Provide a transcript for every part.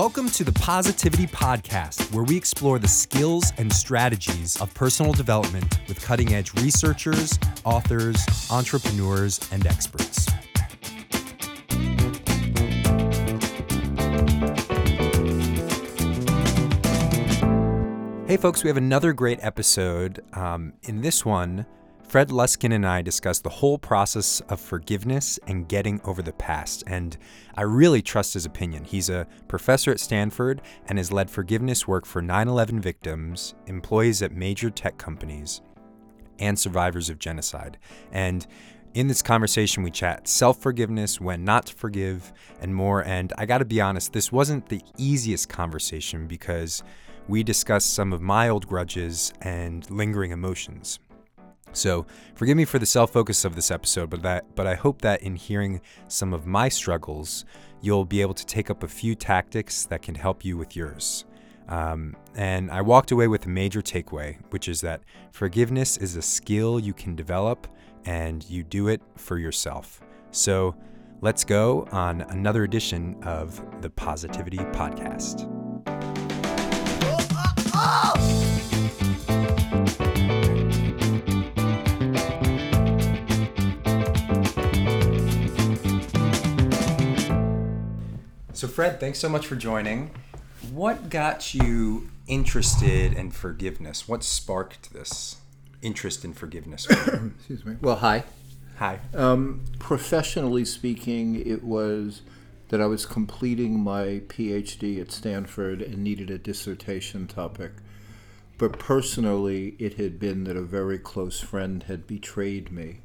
Welcome to the Positivity Podcast, where we explore the skills and strategies of personal development with cutting edge researchers, authors, entrepreneurs, and experts. Hey, folks, we have another great episode. Um, in this one, Fred Luskin and I discuss the whole process of forgiveness and getting over the past, and I really trust his opinion. He's a professor at Stanford and has led forgiveness work for 9 11 victims, employees at major tech companies, and survivors of genocide. And in this conversation, we chat self forgiveness, when not to forgive, and more. And I gotta be honest, this wasn't the easiest conversation because we discussed some of my old grudges and lingering emotions. So, forgive me for the self-focus of this episode, but that but I hope that in hearing some of my struggles, you'll be able to take up a few tactics that can help you with yours. Um, and I walked away with a major takeaway, which is that forgiveness is a skill you can develop and you do it for yourself. So let's go on another edition of the Positivity Podcast. Fred, thanks so much for joining. What got you interested in forgiveness? What sparked this interest in forgiveness? Excuse me. Well, hi. Hi. Um, professionally speaking, it was that I was completing my PhD at Stanford and needed a dissertation topic. But personally, it had been that a very close friend had betrayed me.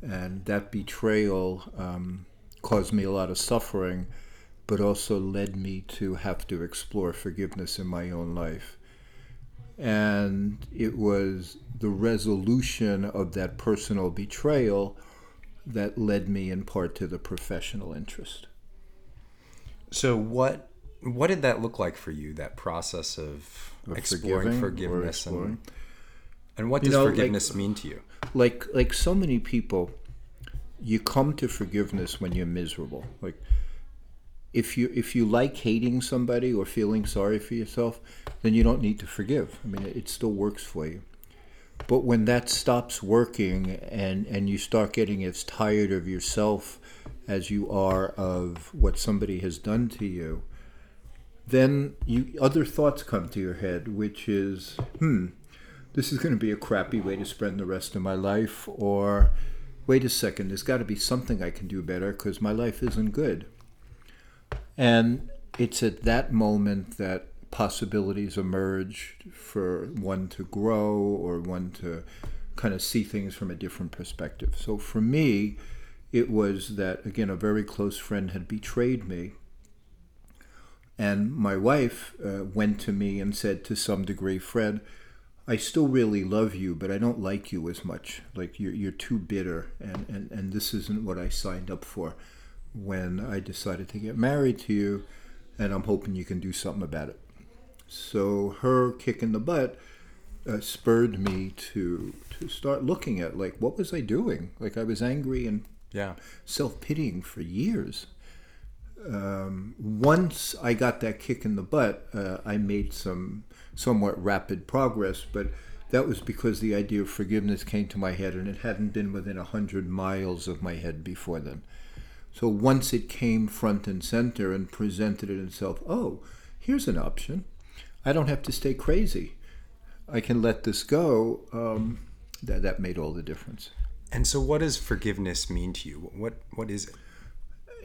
And that betrayal um, caused me a lot of suffering but also led me to have to explore forgiveness in my own life. And it was the resolution of that personal betrayal that led me in part to the professional interest. So what what did that look like for you? That process of, of exploring forgiveness exploring. and and what does you know, forgiveness like, mean to you? Like like so many people, you come to forgiveness when you're miserable. Like if you if you like hating somebody or feeling sorry for yourself, then you don't need to forgive. I mean, it still works for you. But when that stops working and and you start getting as tired of yourself as you are of what somebody has done to you, then you other thoughts come to your head, which is, hmm, this is going to be a crappy way to spend the rest of my life, or wait a second, there's got to be something I can do better because my life isn't good and it's at that moment that possibilities emerge for one to grow or one to kind of see things from a different perspective. So for me, it was that, again, a very close friend had betrayed me. And my wife uh, went to me and said, to some degree, Fred, I still really love you, but I don't like you as much. Like you're, you're too bitter, and, and, and this isn't what I signed up for when I decided to get married to you, and I'm hoping you can do something about it. So her kick in the butt uh, spurred me to to start looking at like what was I doing? Like I was angry and yeah self pitying for years. Um, once I got that kick in the butt, uh, I made some somewhat rapid progress, but that was because the idea of forgiveness came to my head and it hadn't been within a hundred miles of my head before then. So once it came front and center and presented it itself, oh, here's an option. I don't have to stay crazy. I can let this go. Um, that that made all the difference. And so, what does forgiveness mean to you? What what is it?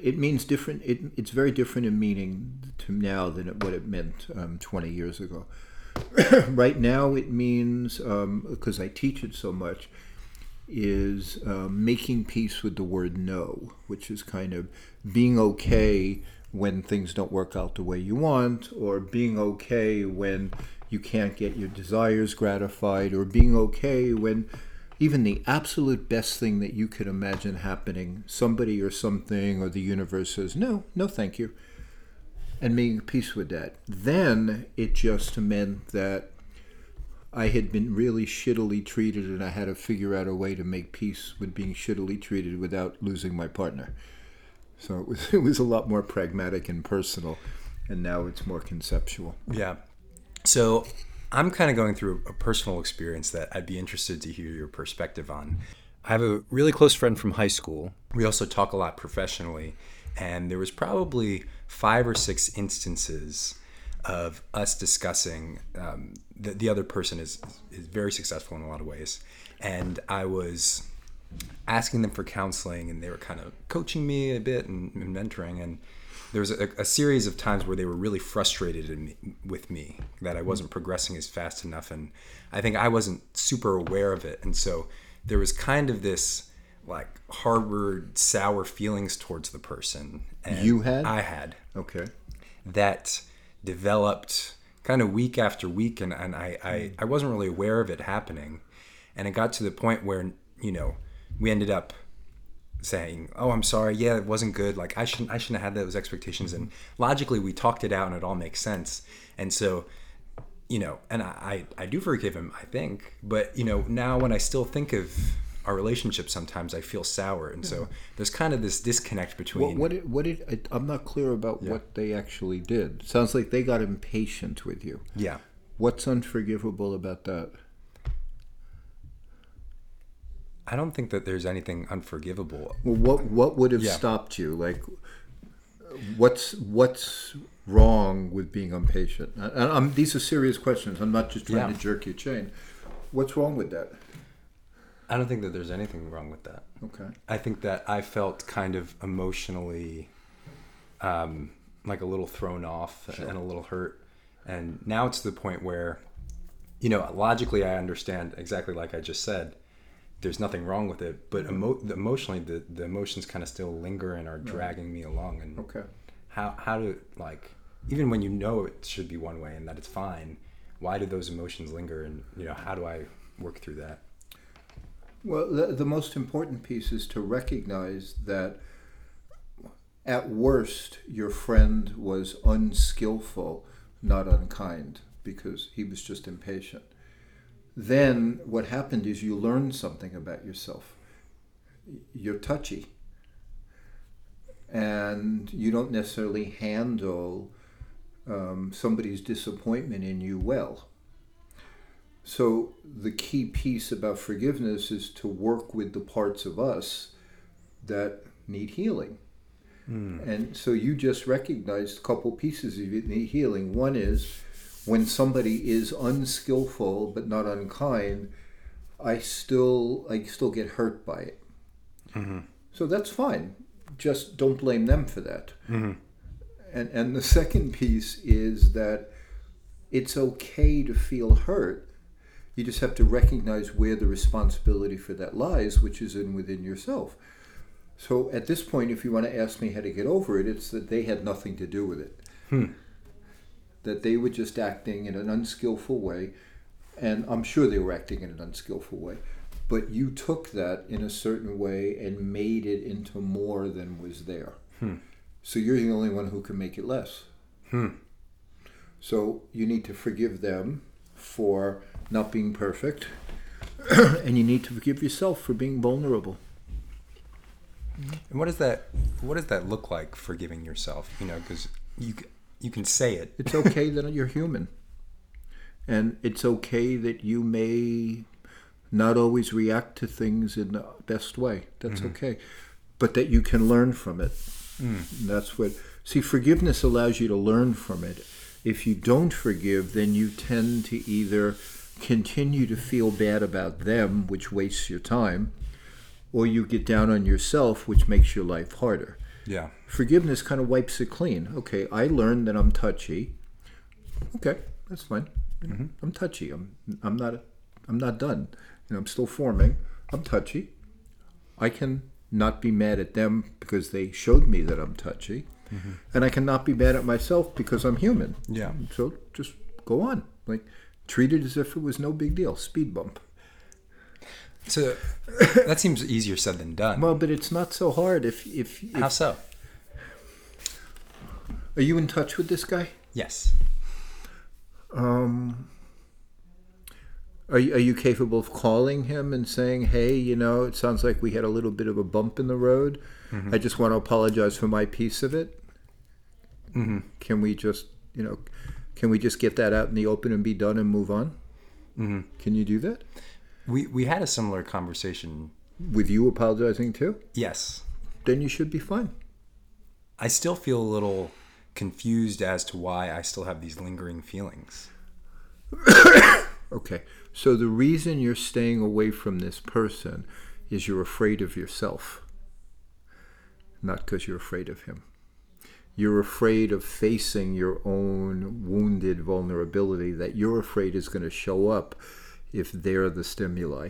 It means different. It, it's very different in meaning to now than what it meant um, 20 years ago. right now, it means because um, I teach it so much is uh, making peace with the word no, which is kind of being okay when things don't work out the way you want, or being okay when you can't get your desires gratified, or being okay when even the absolute best thing that you could imagine happening, somebody or something or the universe says, no, no, thank you. And making peace with that. Then it just meant that I had been really shittily treated, and I had to figure out a way to make peace with being shittily treated without losing my partner. So it was it was a lot more pragmatic and personal. and now it's more conceptual. Yeah. So I'm kind of going through a personal experience that I'd be interested to hear your perspective on. I have a really close friend from high school. We also talk a lot professionally, and there was probably five or six instances of us discussing um, the, the other person is is very successful in a lot of ways, and I was asking them for counseling, and they were kind of coaching me a bit and, and mentoring, and there was a, a, series of times where they were really frustrated me, with me that I wasn't progressing as fast enough, and I think I wasn't super aware of it, and so there was kind of this like harbored sour feelings towards the person. And you had, I had, okay, that developed kind of week after week, and and I I, mm. I wasn't really aware of it happening, and it got to the point where you know we ended up saying, "Oh, I'm sorry. Yeah, it wasn't good. Like I shouldn't I shouldn't have had those expectations." And logically, we talked it out, and it all makes sense. And so, you know, and I I, I do forgive him. I think, but you know, now when I still think of our relationship, sometimes I feel sour, and so there's kind of this disconnect between. What, what did what did I'm not clear about yeah. what they actually did. Sounds like they got impatient with you. Yeah. What's unforgivable about that? I don't think that there's anything unforgivable. Well, what what would have yeah. stopped you? Like, what's what's wrong with being impatient? I, these are serious questions. I'm not just trying yeah. to jerk your chain. What's wrong with that? I don't think that there's anything wrong with that. Okay. I think that I felt kind of emotionally, um, like a little thrown off sure. and a little hurt, and now it's to the point where, you know, logically I understand exactly like I just said there's nothing wrong with it but emo- emotionally the, the emotions kind of still linger and are dragging me along. And okay. how how do like even when you know it should be one way and that it's fine why do those emotions linger? And you know how do i work through that well the, the most important piece is to recognize that at worst your friend was unskillful not unkind because he was just impatient then what happened is you learned something about yourself. You're touchy. And you don't necessarily handle um, somebody's disappointment in you well. So, the key piece about forgiveness is to work with the parts of us that need healing. Mm. And so, you just recognized a couple pieces of it need healing. One is when somebody is unskillful but not unkind, I still I still get hurt by it. Mm-hmm. So that's fine. Just don't blame them for that. Mm-hmm. And and the second piece is that it's okay to feel hurt. You just have to recognize where the responsibility for that lies, which is in within yourself. So at this point, if you want to ask me how to get over it, it's that they had nothing to do with it. Hmm that they were just acting in an unskillful way, and I'm sure they were acting in an unskillful way. But you took that in a certain way and made it into more than was there. Hmm. So you're the only one who can make it less. Hmm. So you need to forgive them for not being perfect, and you need to forgive yourself for being vulnerable. And what does that what does that look like forgiving yourself? You know, because you you can say it. It's okay that you're human. And it's okay that you may not always react to things in the best way. That's mm-hmm. okay. But that you can learn from it. Mm. That's what. See, forgiveness allows you to learn from it. If you don't forgive, then you tend to either continue to feel bad about them, which wastes your time, or you get down on yourself, which makes your life harder. Yeah. Forgiveness kind of wipes it clean. Okay, I learned that I'm touchy. Okay, that's fine. Mm-hmm. I'm touchy. I'm I'm not I'm not done. You know, I'm still forming. I'm touchy. I can not be mad at them because they showed me that I'm touchy. Mm-hmm. And I cannot be mad at myself because I'm human. Yeah. So just go on. Like treat it as if it was no big deal. Speed bump. So that seems easier said than done. Well, but it's not so hard if if, if how so? Are you in touch with this guy? Yes. Um. Are you, are you capable of calling him and saying, "Hey, you know, it sounds like we had a little bit of a bump in the road. Mm-hmm. I just want to apologize for my piece of it." Can we just, you know, can we just get that out in the open and be done and move on? Mm-hmm. Can you do that? We we had a similar conversation. With you apologizing too? Yes. Then you should be fine. I still feel a little confused as to why I still have these lingering feelings. Okay. So the reason you're staying away from this person is you're afraid of yourself, not because you're afraid of him. You're afraid of facing your own wounded vulnerability that you're afraid is going to show up if they're the stimuli.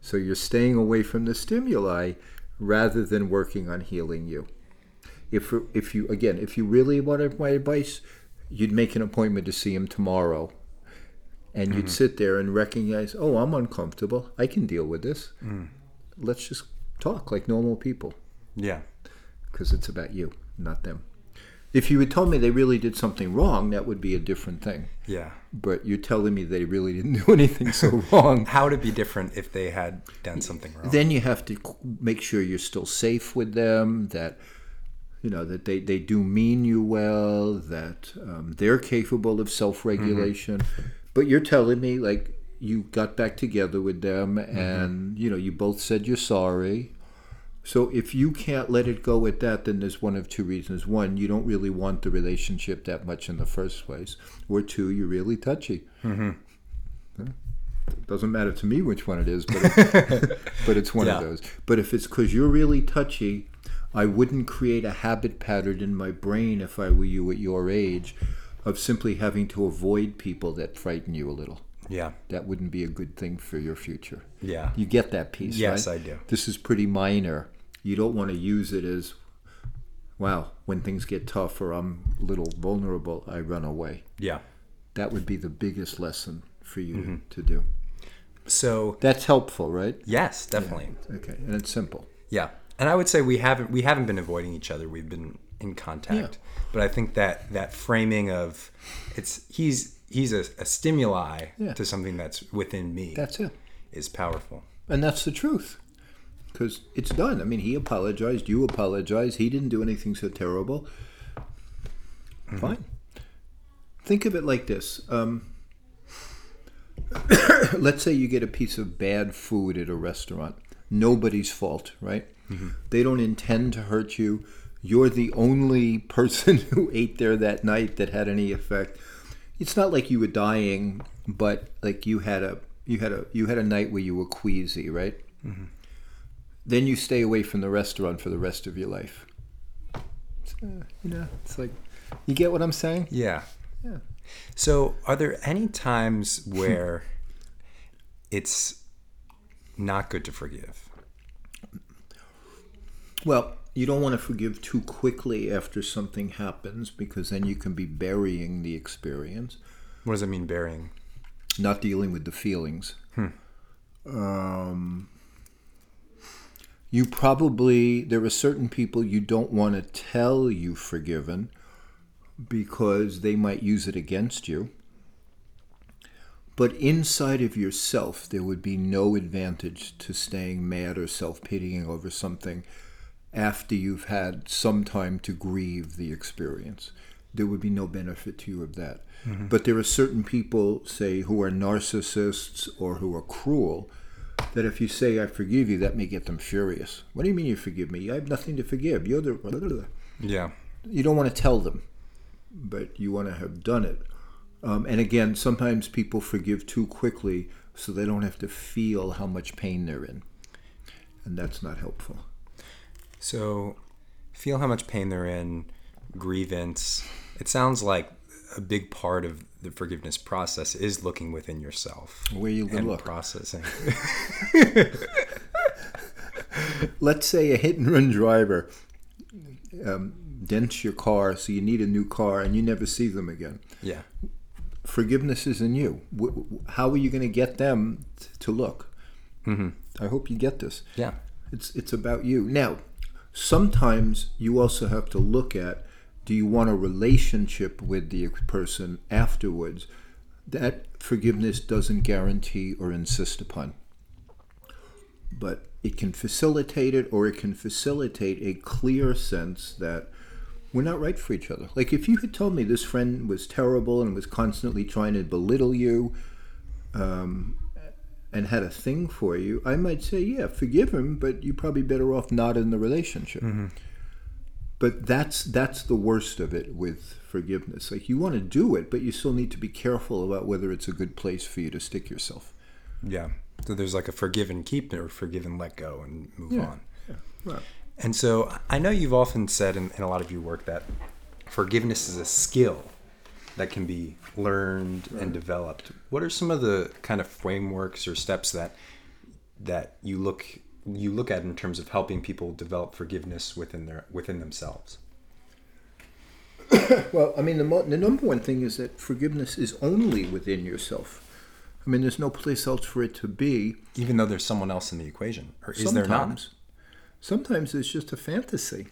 So you're staying away from the stimuli rather than working on healing you. If, if you again, if you really wanted my advice, you'd make an appointment to see him tomorrow and you'd mm-hmm. sit there and recognize, oh, I'm uncomfortable. I can deal with this. Mm. Let's just talk like normal people Yeah. because it's about you, not them. If you had told me they really did something wrong, that would be a different thing. Yeah. But you're telling me they really didn't do anything so wrong. How would it be different if they had done something wrong? then you have to make sure you're still safe with them, that you know that they, they do mean you well, that um, they're capable of self-regulation. But you're telling me like you got back together with them, and you know you both said you're sorry. So if you can't let it go at that, then there's one of two reasons: one, you don't really want the relationship that much in the first place, or two, you're really touchy. Mm-hmm. it Doesn't matter to me which one it is, but it, but it's one Yeah. of those. But if it's because you're really touchy, I wouldn't create a habit pattern in my brain if I were you at your age, of simply having to avoid people that frighten you a little. yeah. That wouldn't be a good thing for your future. Yeah. You get that piece, Yes, right? I do. This is pretty minor. You don't want to use it as, wow, when things get tough or I'm a little vulnerable, I run away. Yeah. That would be the biggest lesson for you Mm-hmm. to do. So That's helpful, right? yes, definitely. Okay, and it's simple. Yeah, and I would say we haven't we haven't been avoiding each other. We've been in contact, but I think that that framing of it's he's he's a, a stimuli Yeah. to something that's within me That's it. is powerful. And that's the truth. Because it's done. I mean, he apologized, you apologized, he didn't do anything so terrible. Mm-hmm. Fine. Think of it like this. Um, let's say you get a piece of bad food at a restaurant. Nobody's fault, right? Mm-hmm. They don't intend to hurt you. You're the only person who ate there that night that had any effect. It's not like you were dying, but like you had a you had a you had a night where you were queasy, right? Mm-hmm. Then you stay away from the restaurant for the rest of your life. Uh, you know, it's like you get what I'm saying. Yeah. Yeah. So, are there any times where it's not good to forgive? Well, you don't want to forgive too quickly after something happens because then you can be burying the experience, What does it mean, burying? not dealing with the feelings. Hmm. Um, you probably, there are certain people you don't want to tell you've forgiven because they might use it against you. But inside of yourself, there would be no advantage to staying mad or self pitying over something after you've had some time to grieve the experience. There would be no benefit to you of that. Mm-hmm. But there are certain people, say, who are narcissists or who are cruel, that if you say, I forgive you, that may get them furious. What do you mean you forgive me? I have nothing to forgive. You're the. Yeah. You don't want to tell them, but you want to have done it. Um, and again, sometimes people forgive too quickly so they don't have to feel how much pain they're in. And that's not helpful. So, feel how much pain they're in, grievance. It sounds like a big part of the forgiveness process is looking within yourself Where you and look. processing. Let's say a hit and run driver um, dents your car, so you need a new car, and you never see them again. yeah. Forgiveness is in you. How are you going to get them to look? Mm-hmm. I hope you get this. Yeah. It's it's about you. Now, sometimes you also have to look at do you want a relationship with the person afterwards? That forgiveness doesn't guarantee or insist upon. But it can facilitate it or it can facilitate a clear sense that we're not right for each other. Like if you had told me this friend was terrible and was constantly trying to belittle you, um, and had a thing for you, I might say, yeah, forgive him, but you're probably better off not in the relationship. Mm-hmm. But that's that's the worst of it with forgiveness. Like you want to do it, but you still need to be careful about whether it's a good place for you to stick yourself. Yeah. So there's like a forgive and keep or forgive and let go and move Yeah. on. Yeah. Right. And so I know you've often said in, in a lot of your work that forgiveness is a skill that can be learned and developed. What are some of the kind of frameworks or steps that that you look you look at in terms of helping people develop forgiveness within their within themselves? Well, I mean, the, mo- the number one thing is that forgiveness is only within yourself. I mean, there's no place else for it to be. Even though there's someone else in the equation, or is there not? sometimes, sometimes it's just a fantasy.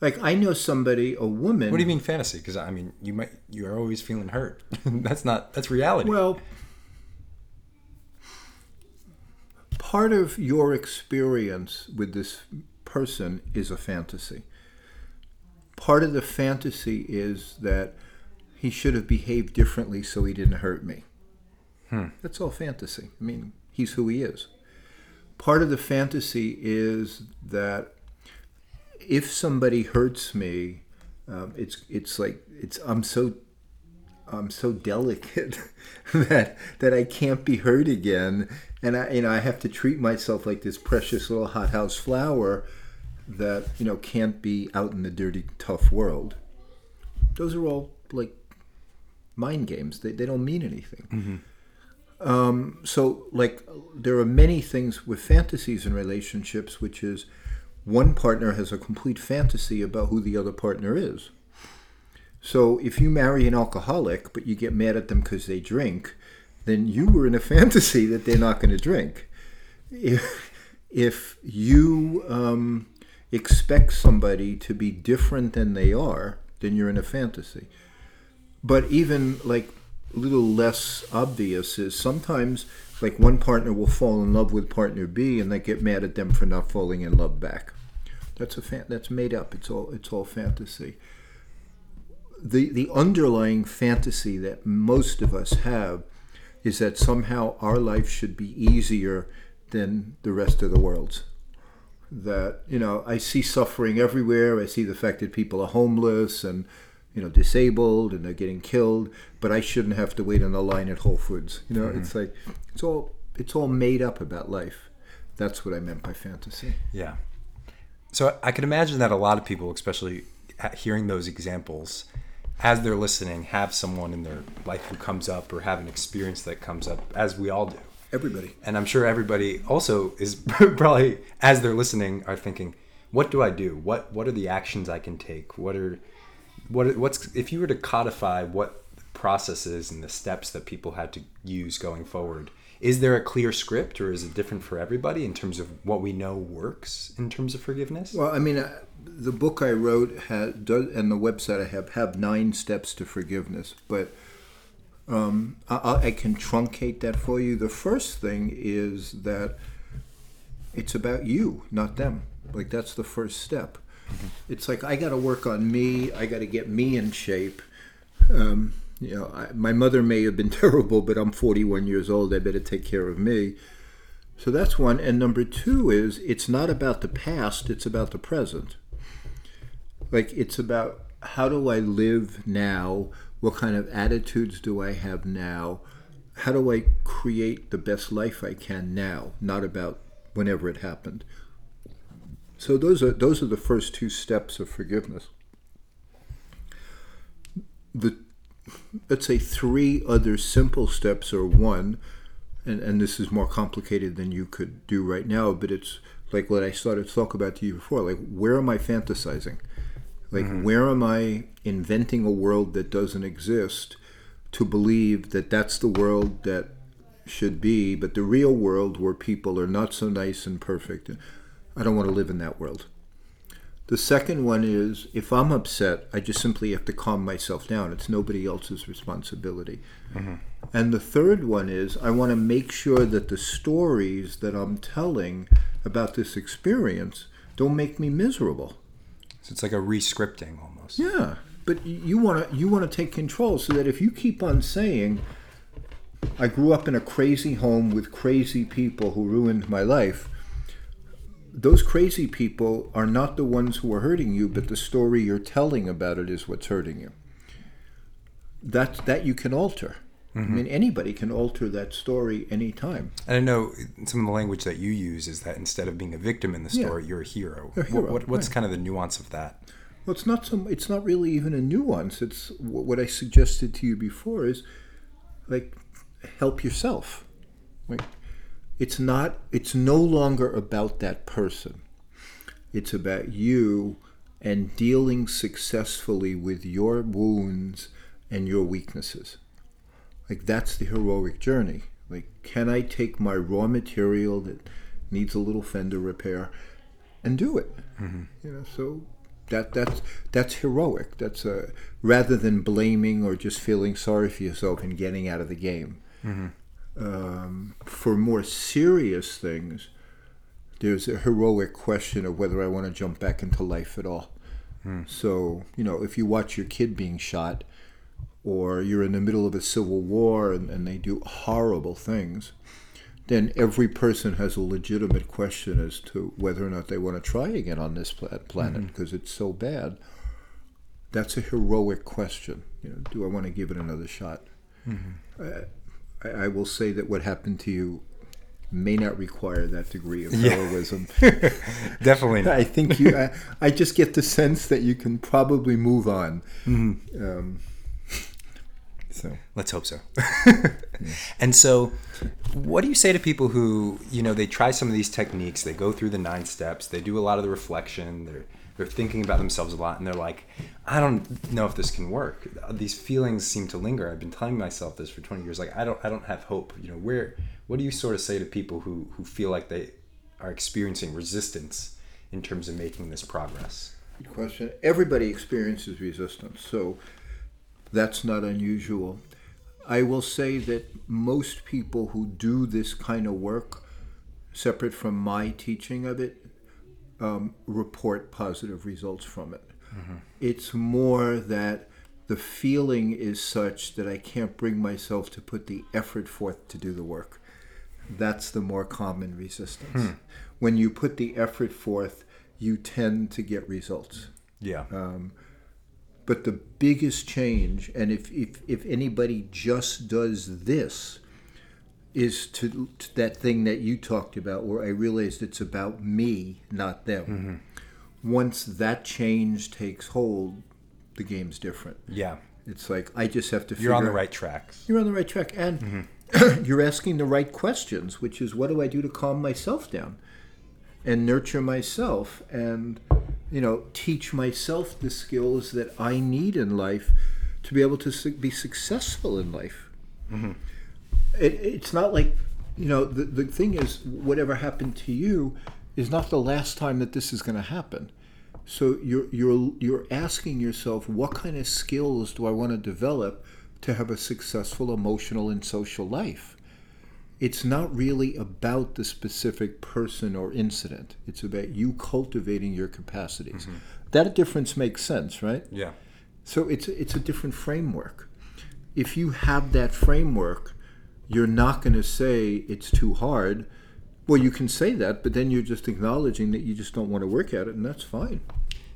Like I know somebody, a woman. Mm-hmm. What do you mean fantasy? Because I mean, you might you are always feeling hurt. that's not that's reality. Well, part of your experience with this person is a fantasy. Part of the fantasy is that he should have behaved differently so he didn't hurt me. That's all fantasy. I mean, he's who he is. Part of the fantasy is that if somebody hurts me, um, it's it's like it's I'm so I'm so delicate that that I can't be hurt again, and I you know I have to treat myself like this precious little hothouse flower that you know can't be out in the dirty tough world. Those are all like mind games. They they don't mean anything. Um, so like there are many things with fantasies in relationships, which is one partner has a complete fantasy about who the other partner is. So if you marry an alcoholic, but you get mad at them because they drink, then you were in a fantasy that they're not going to drink. If, if you um, expect somebody to be different than they are, then you're in a fantasy. But even like a little less obvious is sometimes like one partner will fall in love with partner B and they get mad at them for not falling in love back. That's a fan- that's made up. It's all it's all fantasy the the underlying fantasy that most of us have is that somehow our life should be easier than the rest of the world's. That you know, I see suffering everywhere. I see the fact that people are homeless and you know disabled and they're getting killed, but I shouldn't have to wait in a line at Whole Foods. You know, mm-hmm. it's like it's all it's all made up about life. That's what I meant by fantasy. Yeah. So I can imagine that a lot of people, especially at hearing those examples, as they're listening, have someone in their life who comes up or have an experience that comes up, as we all do. Everybody. And I'm sure everybody also is probably, as they're listening, are thinking, "What do I do? What What are the actions I can take? What are what What's if you were to codify what processes and the steps that people had to use going forward? Is there a clear script, or is it different for everybody in terms of what we know works in terms of forgiveness? Well, I mean, uh, the book I wrote had, does, and the website I have have nine steps to forgiveness, but um, I- I, can truncate that for you. The first thing is that it's about you, not them. Like that's the first step. It's like I got to work on me. I got to get me in shape. Um, you know, I, my mother may have been terrible, but I'm 41 years old. I better take care of me. So that's one. And number two is it's not about the past, it's about the present. Like it's about how do I live now? What kind of attitudes do I have now? How do I create the best life I can now? Not about whenever it happened. So those are those are the first two steps of forgiveness. The let's say three other simple steps or one, and, and this is more complicated than you could do right now, but it's like what I started to talk about to you before. Like, where am I fantasizing? Like, mm-hmm. where am I inventing a world that doesn't exist to believe that that's the world that should be, but the real world where people are not so nice and perfect? I don't want to live in that world. The second one is if I'm upset, I just simply have to calm myself down. It's nobody else's responsibility. Mm-hmm. And the third one is I want to make sure that the stories that I'm telling about this experience don't make me miserable. So it's like a re-scripting almost. Yeah, but you want to you want to take control so that if you keep on saying, "I grew up in a crazy home with crazy people who ruined my life," those crazy people are not the ones who are hurting you, but the story you're telling about it is what's hurting you. That that you can alter. I mm-hmm. mean, anybody can alter that story anytime. And I know some of the language that you use is that instead of being a victim in the Yeah. story, you're a hero. A hero, what, what's right. kind of the nuance of that? Well, it's not some. It's not really even a nuance. It's what I suggested to you before is like help yourself. It's not. It's no longer about that person. It's about you and dealing successfully with your wounds and your weaknesses. Like that's the heroic journey. Like, can I take my raw material that needs a little fender repair and do it? Mm-hmm. You know, so that that's that's heroic. That's a rather than blaming or just feeling sorry for yourself and getting out of the game. Mm-hmm. Um, for more serious things, there's a heroic question of whether I want to jump back into life at all. So you know, if you watch your kid being shot, or you're in the middle of a civil war and, and they do horrible things, then every person has a legitimate question as to whether or not they want to try again on this planet because it's so bad. That's a heroic question. You know, do I want to give it another shot? Uh, I, I will say that what happened to you may not require that degree of Yeah. heroism. Definitely not. I think you. I, I just get the sense that you can probably move on. Um, so Let's hope so. and so, what do you say to people who, you know, they try some of these techniques, they go through the nine steps, they do a lot of the reflection, they're they're thinking about themselves a lot, and they're like, I don't know if this can work. These feelings seem to linger. I've been telling myself this for 20 years. Like, I don't, I don't have hope. You know, where, what do you sort of say to people who who feel like they are experiencing resistance in terms of making this progress? good question. Everybody experiences resistance, so that's not unusual. I will say that most people who do this kind of work, separate from my teaching of it, um, report positive results from it. Mm-hmm. It's more that the feeling is such that I can't bring myself to put the effort forth to do the work. That's the more common resistance. Hmm. When you put the effort forth, you tend to get results. Yeah. Um, but the biggest change, and if, if, if anybody just does this, is to, to that thing that you talked about where I realized it's about me, not them. Mm-hmm. Once that change takes hold, the game's different. yeah. It's like I just have to You're on the right tracks. You're on the right track. And mm-hmm. you're asking the right questions, which is what do I do to calm myself down and nurture myself and, you know, teach myself the skills that I need in life to be able to be successful in life. Mm-hmm. It, it's not like, you know, the, the thing is, whatever happened to you is not the last time that this is going to happen. So you're you're you're asking yourself, what kind of skills do I want to develop to have a successful emotional and social life? It's not really about the specific person or incident. It's about you cultivating your capacities. Mm-hmm. That difference makes sense, right? Yeah. So it's it's a different framework. If you have that framework, you're not going to say it's too hard. Well, you can say that, but then you're just acknowledging that you just don't want to work at it, and that's fine.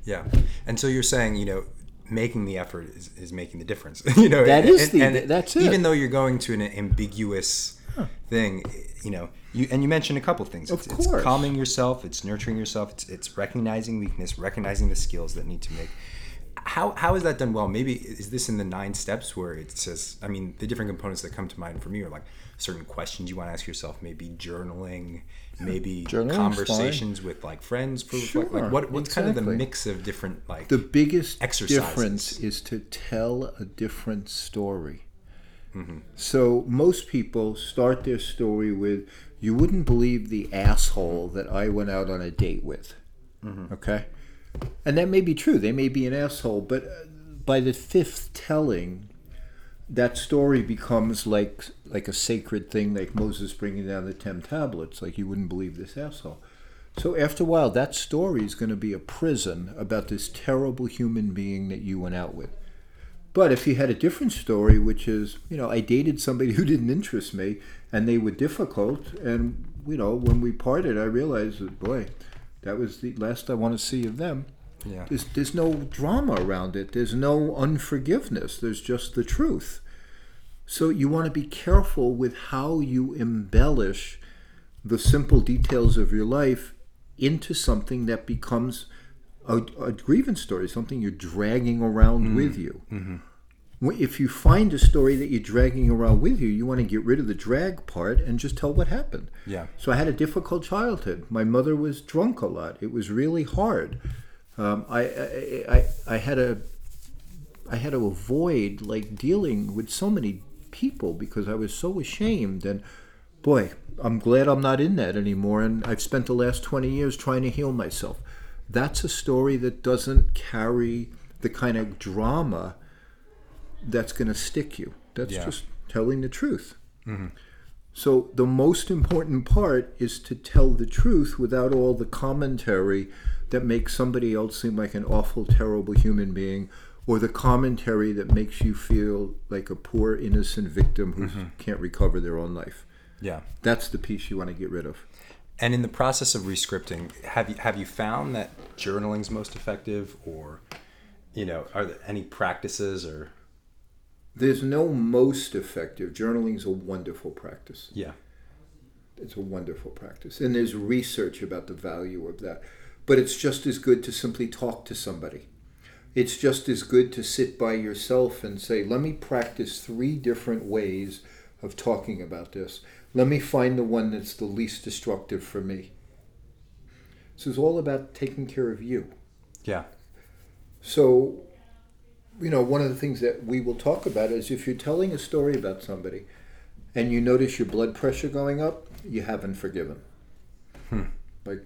Yeah. And so you're saying, you know, making the effort is, is making the difference. you know, That and- is the- and that's it. Even though you're going to an ambiguous thing, you know, you and you mentioned a couple things. Of it's, it's course. calming yourself, it's nurturing yourself, it's it's recognizing weakness, recognizing the skills that need to make. How, how is that done well? Maybe is this in the nine steps where it says? I mean, the different components that come to mind for me are like certain questions you want to ask yourself, maybe journaling, maybe Journaling's conversations with like friends for reflect- like Sure, what what's kind of the mix of different like The biggest Exercises. difference is to tell a different story. Mm-hmm. So most people start their story with, "You wouldn't believe the asshole that I went out on a date with." Mm-hmm. Okay, and that may be true. They may be an asshole, but uh, by the fifth telling, that story becomes like like a sacred thing, like Moses bringing down the ten tablets. Like you wouldn't believe this asshole. So after a while, that story is going to be a prison about this terrible human being that you went out with. But if you had a different story, which is, you know, I dated somebody who didn't interest me and they were difficult, and, you know, when we parted, I realized that, boy, that was the last I want to see of them. Yeah. There's, there's no drama around it, there's no unforgiveness, there's just the truth. So you want to be careful with how you embellish the simple details of your life into something that becomes a, a grievance story, something you're dragging around mm-hmm. with you. Mm-hmm. If you find a story that you're dragging around with you, you want to get rid of the drag part and just tell what happened. Yeah. So I had a difficult childhood. My mother was drunk a lot. It was really hard. Um, I, I, I, I had a I had to avoid like dealing with so many people because I was so ashamed. And boy, I'm glad I'm not in that anymore. And I've spent the last 20 years trying to heal myself. That's a story that doesn't carry the kind of drama that's going to stick you. That's Yeah. just telling the truth. Mm-hmm. So the most important part is to tell the truth without all the commentary that makes somebody else seem like an awful, terrible human being, or the commentary that makes you feel like a poor, innocent victim who mm-hmm. can't recover their own life. Yeah. That's the piece you want to get rid of. And in the process of rescripting, have you have you found that journaling's most effective, or you know, are there any practices or There's no most effective. Journaling is a wonderful practice. yeah, It's a wonderful practice. And there's research about the value of that. But it's just as good to simply talk to somebody. It's just as good to sit by yourself and say, let me practice three different ways of talking about this. Let me find the one that's the least destructive for me. So it's all about taking care of you. yeah, So, you know, one of the things that we will talk about is if you're telling a story about somebody and you notice your blood pressure going up, you haven't forgiven. Hmm. Like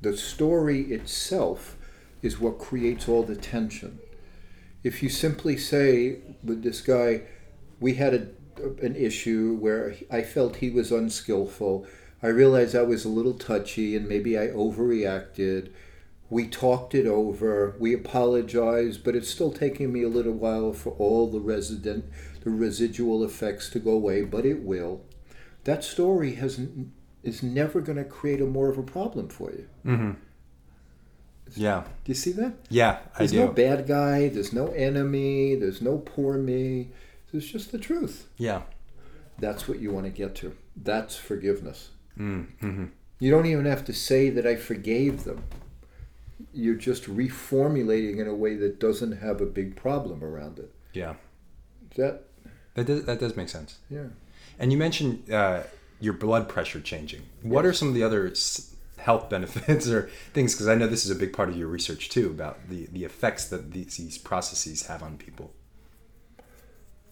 the story itself is what creates all the tension. If you simply say with this guy, we had a, an issue where I felt he was unskillful. I realized I was a little touchy and maybe I overreacted. We talked it over. We apologized, but it's still taking me a little while for all the resident, the residual effects to go away, but it will. That story has is never going to create a more of a problem for you. Mm-hmm. yeah, Do you see that? yeah. I do. There's no bad guy. There's no enemy. There's no poor me. There's just the truth. yeah, That's what you want to get to. That's forgiveness. mm-hmm. You don't even have to say that I forgave them. You're just reformulating in a way that doesn't have a big problem around it. yeah. Is that That does that does make sense. yeah. And you mentioned uh, your blood pressure changing. What are some of the other health benefits or things? Because I know this is a big part of your research too about the, the effects that these, these processes have on people.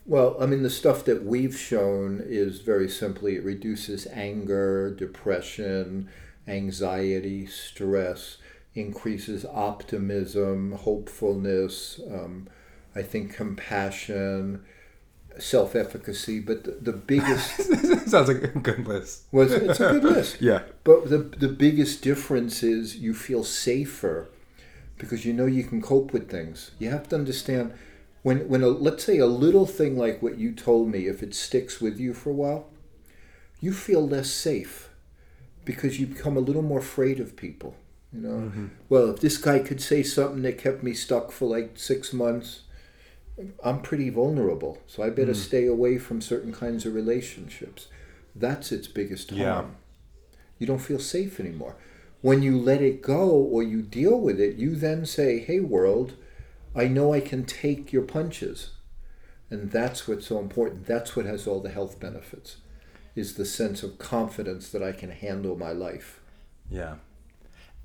Well, I mean, the stuff that we've shown is very simply it reduces anger, depression, anxiety, stress, increases optimism, hopefulness, um, I think compassion, self efficacy. But the, the biggest Sounds like a good list. was it's a good list. Yeah. But the, the biggest difference is you feel safer because you know you can cope with things. You have to understand when, when a, let's say a little thing like what you told me, if it sticks with you for a while, you feel less safe because you become a little more afraid of people. You know, mm-hmm. well, if this guy could say something that kept me stuck for like six months, I'm pretty vulnerable. So I better mm. stay away from certain kinds of relationships. That's its biggest harm. Yeah. You don't feel safe anymore. When you let it go or you deal with it, you then say, hey, world, I know I can take your punches. And that's what's so important. That's what has all the health benefits, is the sense of confidence that I can handle my life. Yeah.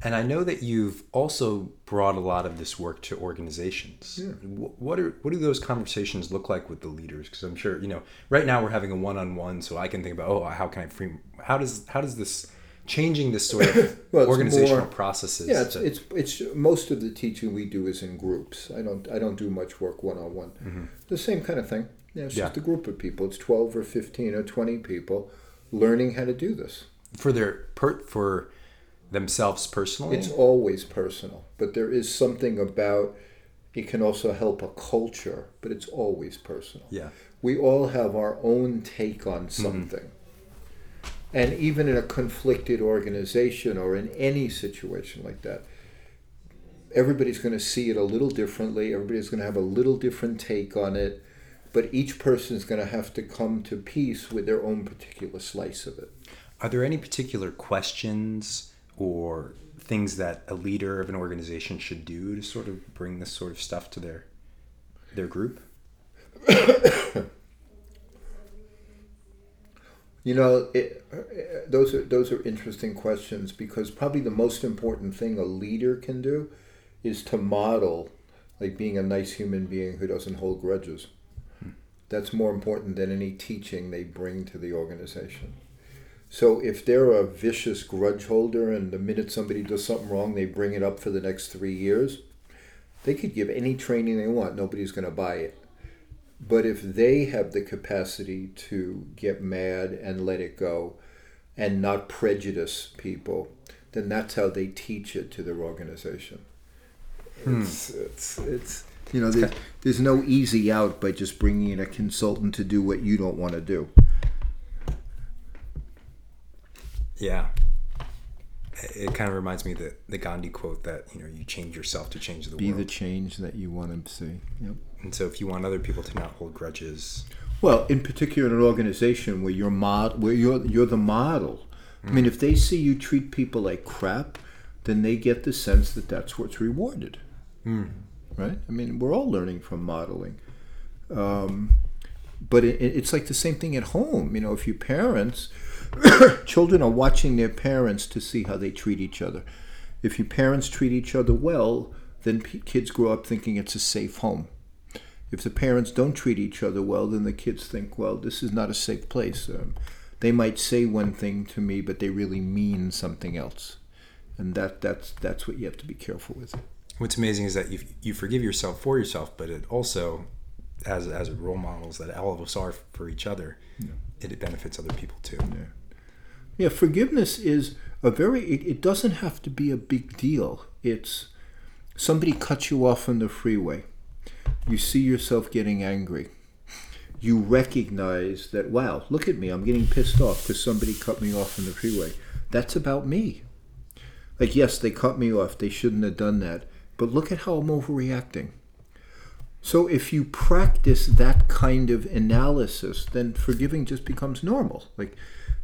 And I know that you've also brought a lot of this work to organizations. Yeah. What are what do those conversations look like with the leaders? Because I'm sure you know right now we're having a one-on-one, so I can think about oh how can I free how does how does this changing this sort of Well, organizational more- processes? Yeah, it's, to- it's it's most of the teaching we do is in groups. I don't I don't do much work one on one. The same kind of thing. Yeah, it's Yeah. just a group of people. It's twelve or fifteen or twenty people learning how to do this. for their per, for themselves personally? It's always personal, but there is something about it can also help a culture, but it's always personal. yeah. We all have our own take on mm-hmm. something. And even in a conflicted organization or in any situation like that, everybody's going to see it a little differently. Everybody's going to have a little different take on it. But each person is going to have to come to peace with their own particular slice of it. Are there any particular questions or things that a leader of an organization should do to sort of bring this sort of stuff to their their group? You know, it, uh, those are those are interesting questions because probably the most important thing a leader can do is to model like being a nice human being who doesn't hold grudges. That's more important than any teaching they bring to the organization. So if they're a vicious grudge holder and the minute somebody does something wrong, they bring it up for the next three years, they could give any training they want. Nobody's going to buy it. But if they have the capacity to get mad and let it go and not prejudice people, then that's how they teach it to their organization. Hmm. It's, it's, it's, you know, there's, there's no easy out by just bringing in a consultant to do what you don't want to do. Yeah. It kind of reminds me of the, the Gandhi quote that, you know, you change yourself to change the world. Be the change that you want to see. Yep. and so if you want other people to not hold grudges, Well, in particular, in an organization where you're mod, where you're you're the model. I mean, if they see you treat people like crap, then they get the sense that that's what's rewarded. Right? I mean, we're all learning from modeling. Um, but it- it's like the same thing at home. You know, if your parents, children are watching their parents to see how they treat each other. If your parents treat each other well, then p- kids grow up thinking it's a safe home. If the parents don't treat each other well, then the kids think, well, this is not a safe place. Um, they might say one thing to me, but they really mean something else, and that that's that's what you have to be careful with. what's amazing is that you, you forgive yourself for yourself, but it also, as, as role models that all of us are for each other, it benefits other people too. Yeah, forgiveness is a very. It, it doesn't have to be a big deal. It's somebody cuts you off on the freeway. You see yourself getting angry. You recognize that, wow, look at me. I'm getting pissed off because somebody cut me off on the freeway. That's about me. Like, yes, they cut me off. They shouldn't have done that. But look at how I'm overreacting. So if you practice that kind of analysis, then forgiving just becomes normal. Like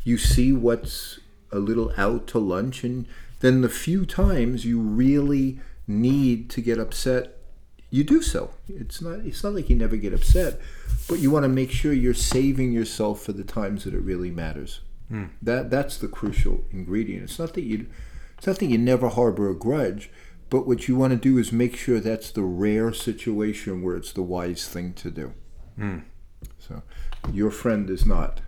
you see what's a little out to lunch, and then the few times you really need to get upset, you do so. It's not it's not like you never get upset, but you want to make sure you're saving yourself for the times that it really matters. Hmm. That that's the crucial ingredient. It's not that you it's not that you never harbor a grudge, but what you want to do is make sure that's the rare situation where it's the wise thing to do. Hmm. So your friend is not,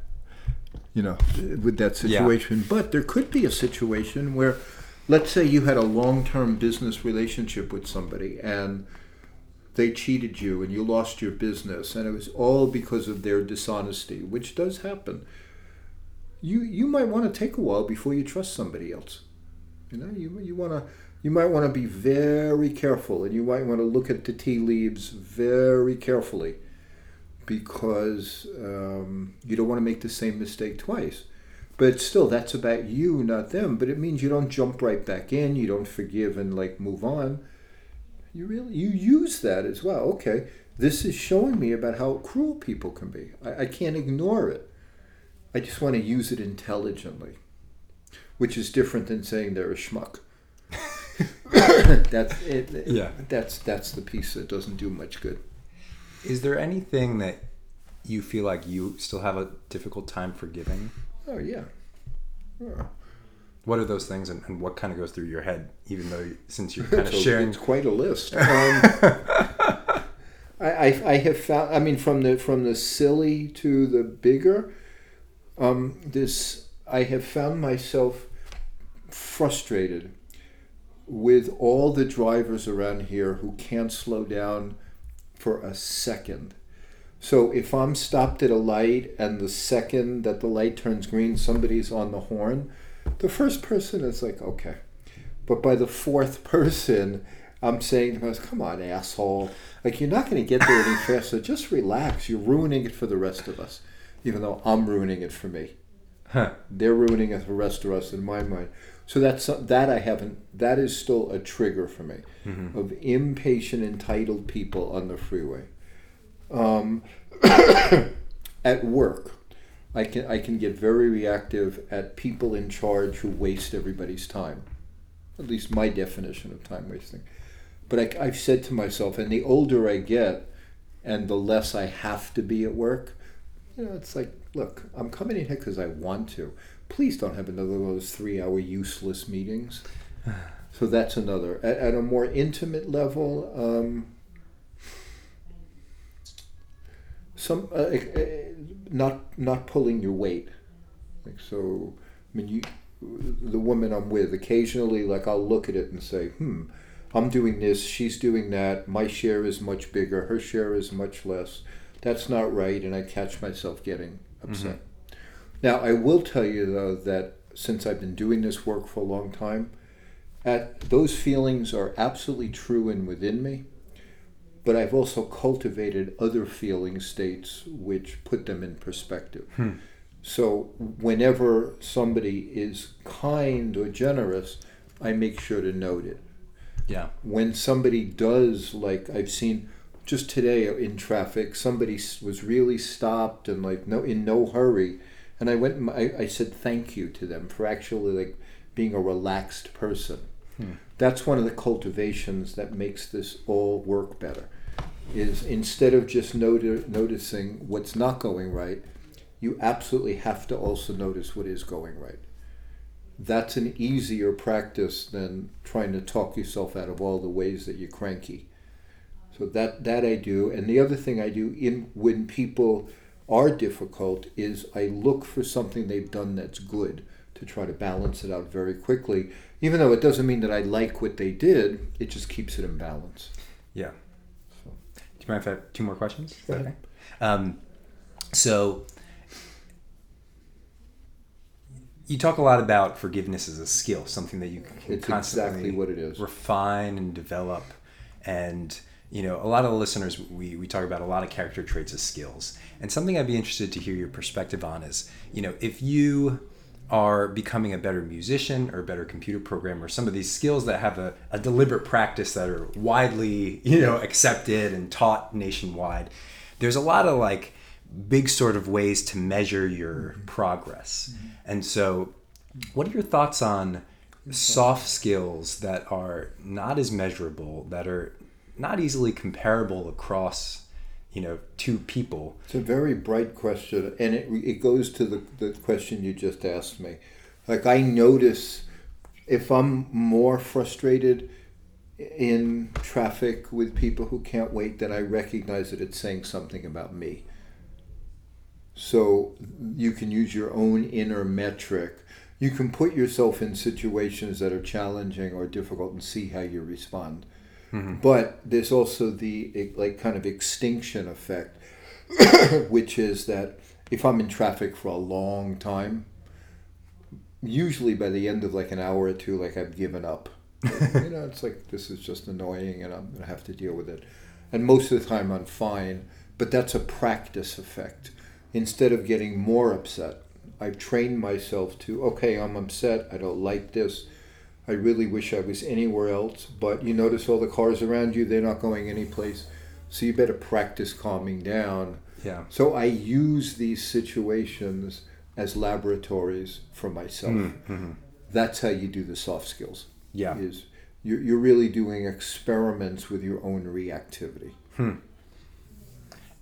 you know, with that Yeah. situation. But there could be a situation where, let's say you had a long term business relationship with somebody and they cheated you and you lost your business and it was all because of their dishonesty, which does happen. You you might want to take a while before you trust somebody else. You know, you you want to you might want to be very careful and you might want to look at the tea leaves very carefully because um, you don't want to make the same mistake twice. But still, that's about you, not them. But it means you don't jump right back in. You don't forgive and like move on. You really you use that as well. Okay, this is showing me about how cruel people can be. I, I can't ignore it. I just want to use it intelligently, which is different than saying they're a schmuck. that's it. Yeah. That's that's the piece that doesn't do much good. Is there anything that you feel like you still have a difficult time forgiving? Oh yeah. Yeah. What are those things and, and what kind of goes through your head, even though since you're kind of So sharing? It's quite a list. Um, I, I, I have found. I mean, from the from the silly to the bigger. Um, this I have found myself frustrated with all the drivers around here who can't slow down for a second. So if I'm stopped at a light and the second that the light turns green, somebody's on the horn, the first person is like, okay, But by the fourth person, I'm saying to myself, come on, asshole. Like, you're not going to get there any faster. Just relax. You're ruining it for the rest of us, even though I'm ruining it for me. Huh. They're ruining it for the rest of us in my mind. So that's that I haven't. That is still a trigger for me of impatient, entitled people on the freeway. Um, at work, I can I can get very reactive at people in charge who waste everybody's time. At least my definition of time wasting. But I, I've said to myself, and the older I get, and the less I have to be at work, you know, it's like, look, I'm coming in here because I want to. Please don't have another of those three-hour useless meetings. So that's another. At, at a more intimate level, um, some uh, uh, not not pulling your weight. Like so, I mean, you, the woman I'm with, occasionally, like I'll look at it and say, hmm, I'm doing this, she's doing that. My share is much bigger, her share is much less. That's not right, and I catch myself getting upset. Now, I will tell you though that since I've been doing this work for a long time, at those feelings are absolutely true and within me but I've also cultivated other feeling states which put them in perspective. Hmm. So whenever somebody is kind or generous, I make sure to note it. Yeah. When somebody does, like I've seen just today in traffic, somebody was really stopped and like no in no hurry, and I went. I, I said thank you to them for actually like being a relaxed person. Hmm. That's one of the cultivations that makes this all work better. Is instead of just noti- noticing what's not going right, you absolutely have to also notice what is going right. That's an easier practice than trying to talk yourself out of all the ways that you're cranky. So that that I do, and the other thing I do in when people are difficult is I look for something they've done that's good to try to balance it out very quickly. Even though it doesn't mean that I like what they did, it just keeps it in balance. Yeah. Do you mind if I have two more questions? Go ahead. okay? Um, so you talk a lot about forgiveness as a skill, something that you can It's constantly exactly what it is. refine and develop. And you know, a lot of the listeners we, we talk about a lot of character traits as skills. And something I'd be interested to hear your perspective on is, you know, if you are becoming a better musician or a better computer programmer, some of these skills that have a, a deliberate practice that are widely, you know, accepted and taught nationwide, there's a lot of like big sort of ways to measure your progress. Mm-hmm. And so what are your thoughts on soft skills that are not as measurable, that are not easily comparable across, you know, two people? It's a very bright question, and it, it goes to the, the question you just asked me. Like, I notice if I'm more frustrated in traffic with people who can't wait, then I recognize that it's saying something about me. So you can use your own inner metric. You can put yourself in situations that are challenging or difficult and see how you respond. Mm-hmm. But there's also the like kind of extinction effect, which is that if I'm in traffic for a long time, usually by the end of like an hour or two, like I've given up. you know, it's like this is just annoying, and I'm gonna have to deal with it. And most of the time, I'm fine. But that's a practice effect. Instead of getting more upset, I've trained myself to okay, I'm upset. I don't like this. I really wish I was anywhere else. But you notice all the cars around you; they're not going anyplace. So you better practice calming down. Yeah. So I use these situations as laboratories for myself. Mm, mm-hmm. That's how you do the soft skills. Yeah. Is you're, you're really doing experiments with your own reactivity. Hmm.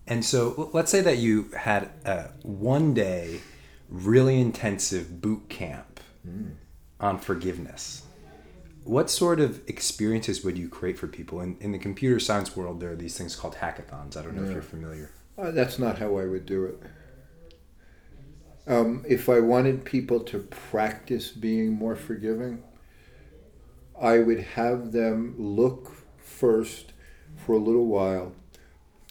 And so let's say that you had a one day really intensive boot camp mm. on forgiveness. What sort of experiences would you create for people? In, in the computer science world, there are these things called hackathons. I don't know if you're familiar. Uh, that's not how I would do it. Um, if I wanted people to practice being more forgiving, I would have them look first for a little while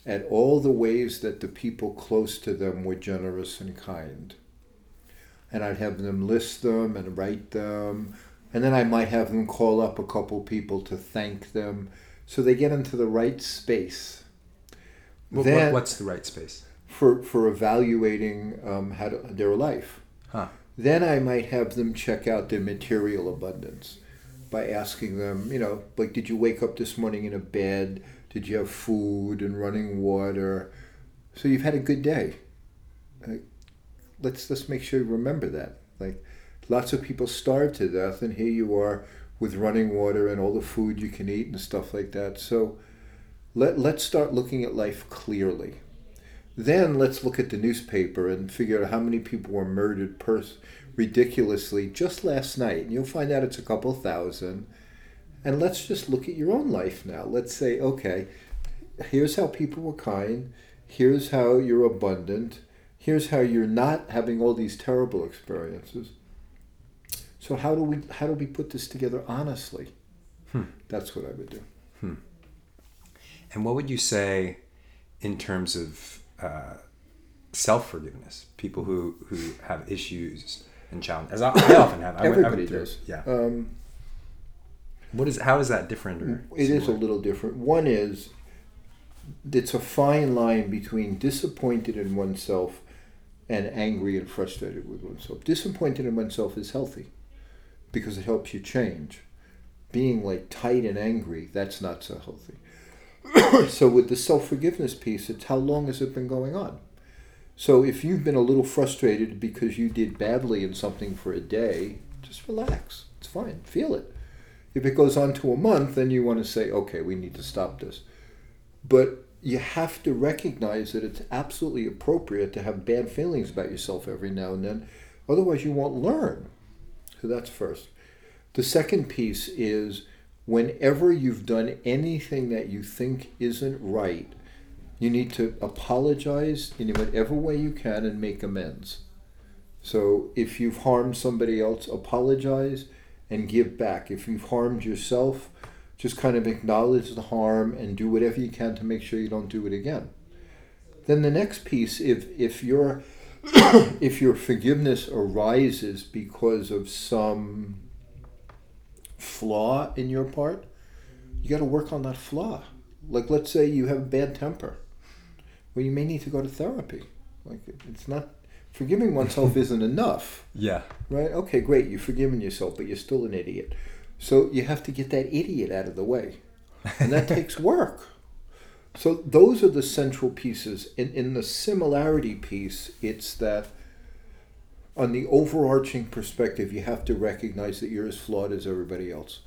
at all the ways that the people close to them were generous and kind. And I'd have them list them and write them And then I might have them call up a couple people to thank them so they get into the right space. What, Then- what's the right space? for for evaluating um, how to, their life. Huh. Then I might have them check out their material abundance by asking them, you know, like, did you wake up this morning in a bed? Did you have food and running water? So you've had a good day. Like, let's let's make sure you remember that. Like, lots of people starve to death, and here you are with running water and all the food you can eat and stuff like that. So let let's start looking at life clearly. Then let's look at the newspaper and figure out how many people were murdered pers- ridiculously just last night. And you'll find out it's a couple thousand. And let's just look at your own life now. Let's say, okay, here's how people were kind. Here's how you're abundant. Here's how you're not having all these terrible experiences. So how do we how do we put this together honestly? Hmm. That's what I would do. And what would you say in terms of uh, self forgiveness? People who, who have issues and challenges. As I, I often have. I I Everybody through- does. Yeah. Um, What is? How is that different? Or It is a little different. One is it's a fine line between disappointed in oneself and angry and frustrated with oneself. Disappointed in oneself is healthy because it helps you change. Being like tight and angry, that's not so healthy. so with the self-forgiveness piece, it's how long has it been going on? So if you've been a little frustrated because you did badly in something for a day, just relax. It's fine. Feel it. If it goes on to a month, then you want to say, okay, we need to stop this. But you have to recognize that it's absolutely appropriate to have bad feelings about yourself every now and then. Otherwise, you won't learn. So that's first. The second piece is whenever you've done anything that you think isn't right, you need to apologize in whatever way you can and make amends. So if you've harmed somebody else, apologize and give back. If you've harmed yourself, just kind of acknowledge the harm and do whatever you can to make sure you don't do it again. Then the next piece, if if your if your forgiveness arises because of some flaw in your part, you got to work on that flaw. Like let's say you have a bad temper, well, you may need to go to therapy. Like it's not forgiving oneself isn't enough Yeah. right? Okay, great, you've forgiven yourself, but you're still an idiot. So you have to get that idiot out of the way. And that takes work. So those are the central pieces. In, in the similarity piece, it's that on the overarching perspective, you have to recognize that you're as flawed as everybody else.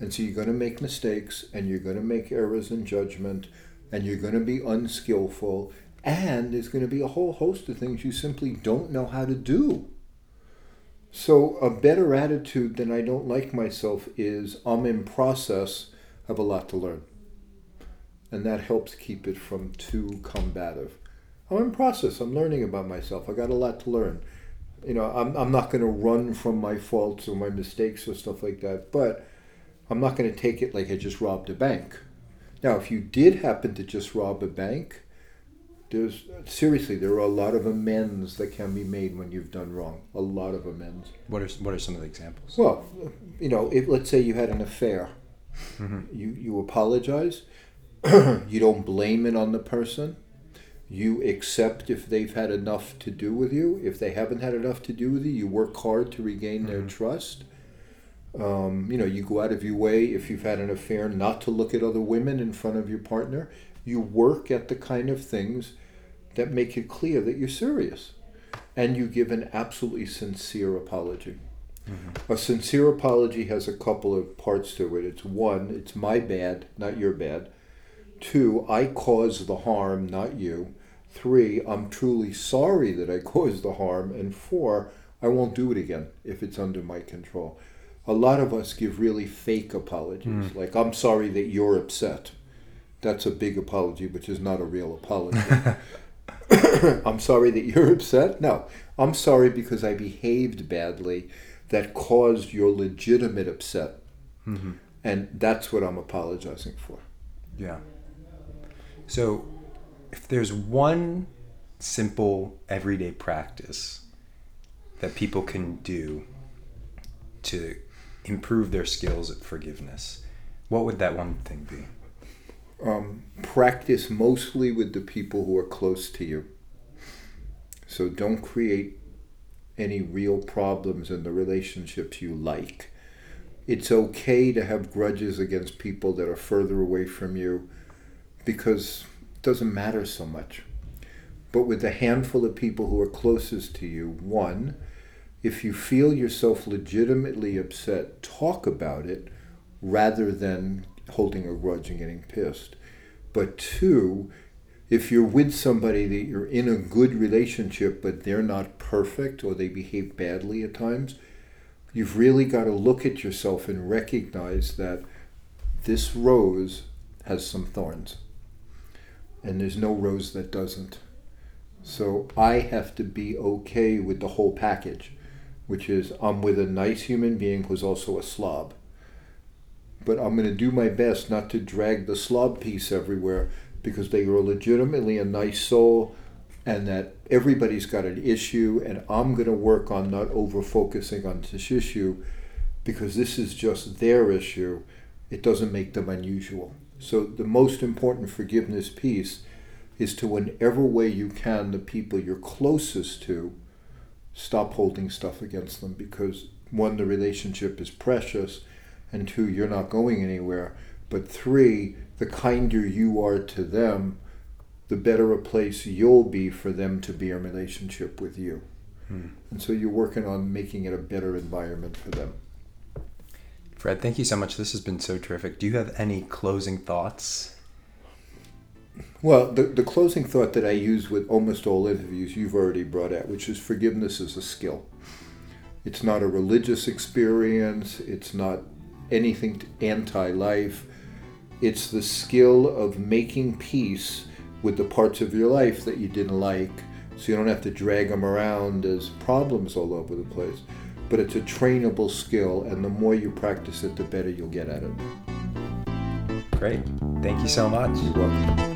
And so you're going to make mistakes and you're going to make errors in judgment and you're going to be unskillful and there's going to be a whole host of things you simply don't know how to do. So a better attitude than I don't like myself is I'm in process, have a lot to learn. And that helps keep it from too combative. I'm in process, I'm learning about myself. I got a lot to learn. You know, I'm, I'm not going to run from my faults or my mistakes or stuff like that, but I'm not going to take it like I just robbed a bank. Now, if you did happen to just rob a bank, there's seriously there are a lot of amends that can be made when you've done wrong. A lot of amends. What are what are some of the examples? Well, you know, if let's say you had an affair, Mm-hmm. you you apologize, you don't blame it on the person, you accept if they've had enough to do with you. If they haven't had enough to do with you, you work hard to regain their trust. Um, you know, you go out of your way if you've had an affair not to look at other women in front of your partner. You work at the kind of things that make it clear that you're serious, and you give an absolutely sincere apology. A sincere apology has a couple of parts to it. It's one, it's my bad, not your bad. Two, I caused the harm, not you. Three, I'm truly sorry that I caused the harm. And four, I won't do it again if it's under my control. A lot of us give really fake apologies, like, I'm sorry that you're upset. That's a big apology, which is not a real apology. I'm sorry that you're upset. No, I'm sorry because I behaved badly that caused your legitimate upset. Mm-hmm. And that's what I'm apologizing for. Yeah. So, if there's one simple everyday practice that people can do to improve their skills at forgiveness, what would that one thing be? Um, practice mostly with the people who are close to you. So don't create any real problems in the relationships you like. It's okay to have grudges against people that are further away from you because it doesn't matter so much. But with the handful of people who are closest to you, one, if you feel yourself legitimately upset, talk about it rather than holding a grudge and getting pissed. But two, if you're with somebody that you're in a good relationship but they're not perfect or they behave badly at times, you've really got to look at yourself and recognize that this rose has some thorns. And there's no rose that doesn't. So I have to be okay with the whole package, which is I'm with a nice human being who's also a slob. But I'm going to do my best not to drag the slob piece everywhere because they are legitimately a nice soul and that everybody's got an issue and I'm going to work on not over focusing on this issue because this is just their issue. It doesn't make them unusual. So the most important forgiveness piece is to whenever way you can the people you're closest to stop holding stuff against them because one the relationship is precious and two you're not going anywhere but three the kinder you are to them, the better a place you'll be for them to be in relationship with you. Hmm. And so you're working on making it a better environment for them. Fred, thank you so much. This has been so terrific. Do you have any closing thoughts? Well, the, the closing thought that I use with almost all interviews you've already brought out, which is forgiveness is a skill. It's not a religious experience, it's not anything anti life. It's the skill of making peace with the parts of your life that you didn't like so you don't have to drag them around as problems all over the place. But it's a trainable skill, and the more you practice it, the better you'll get at it. Great. Thank you so much. You're welcome.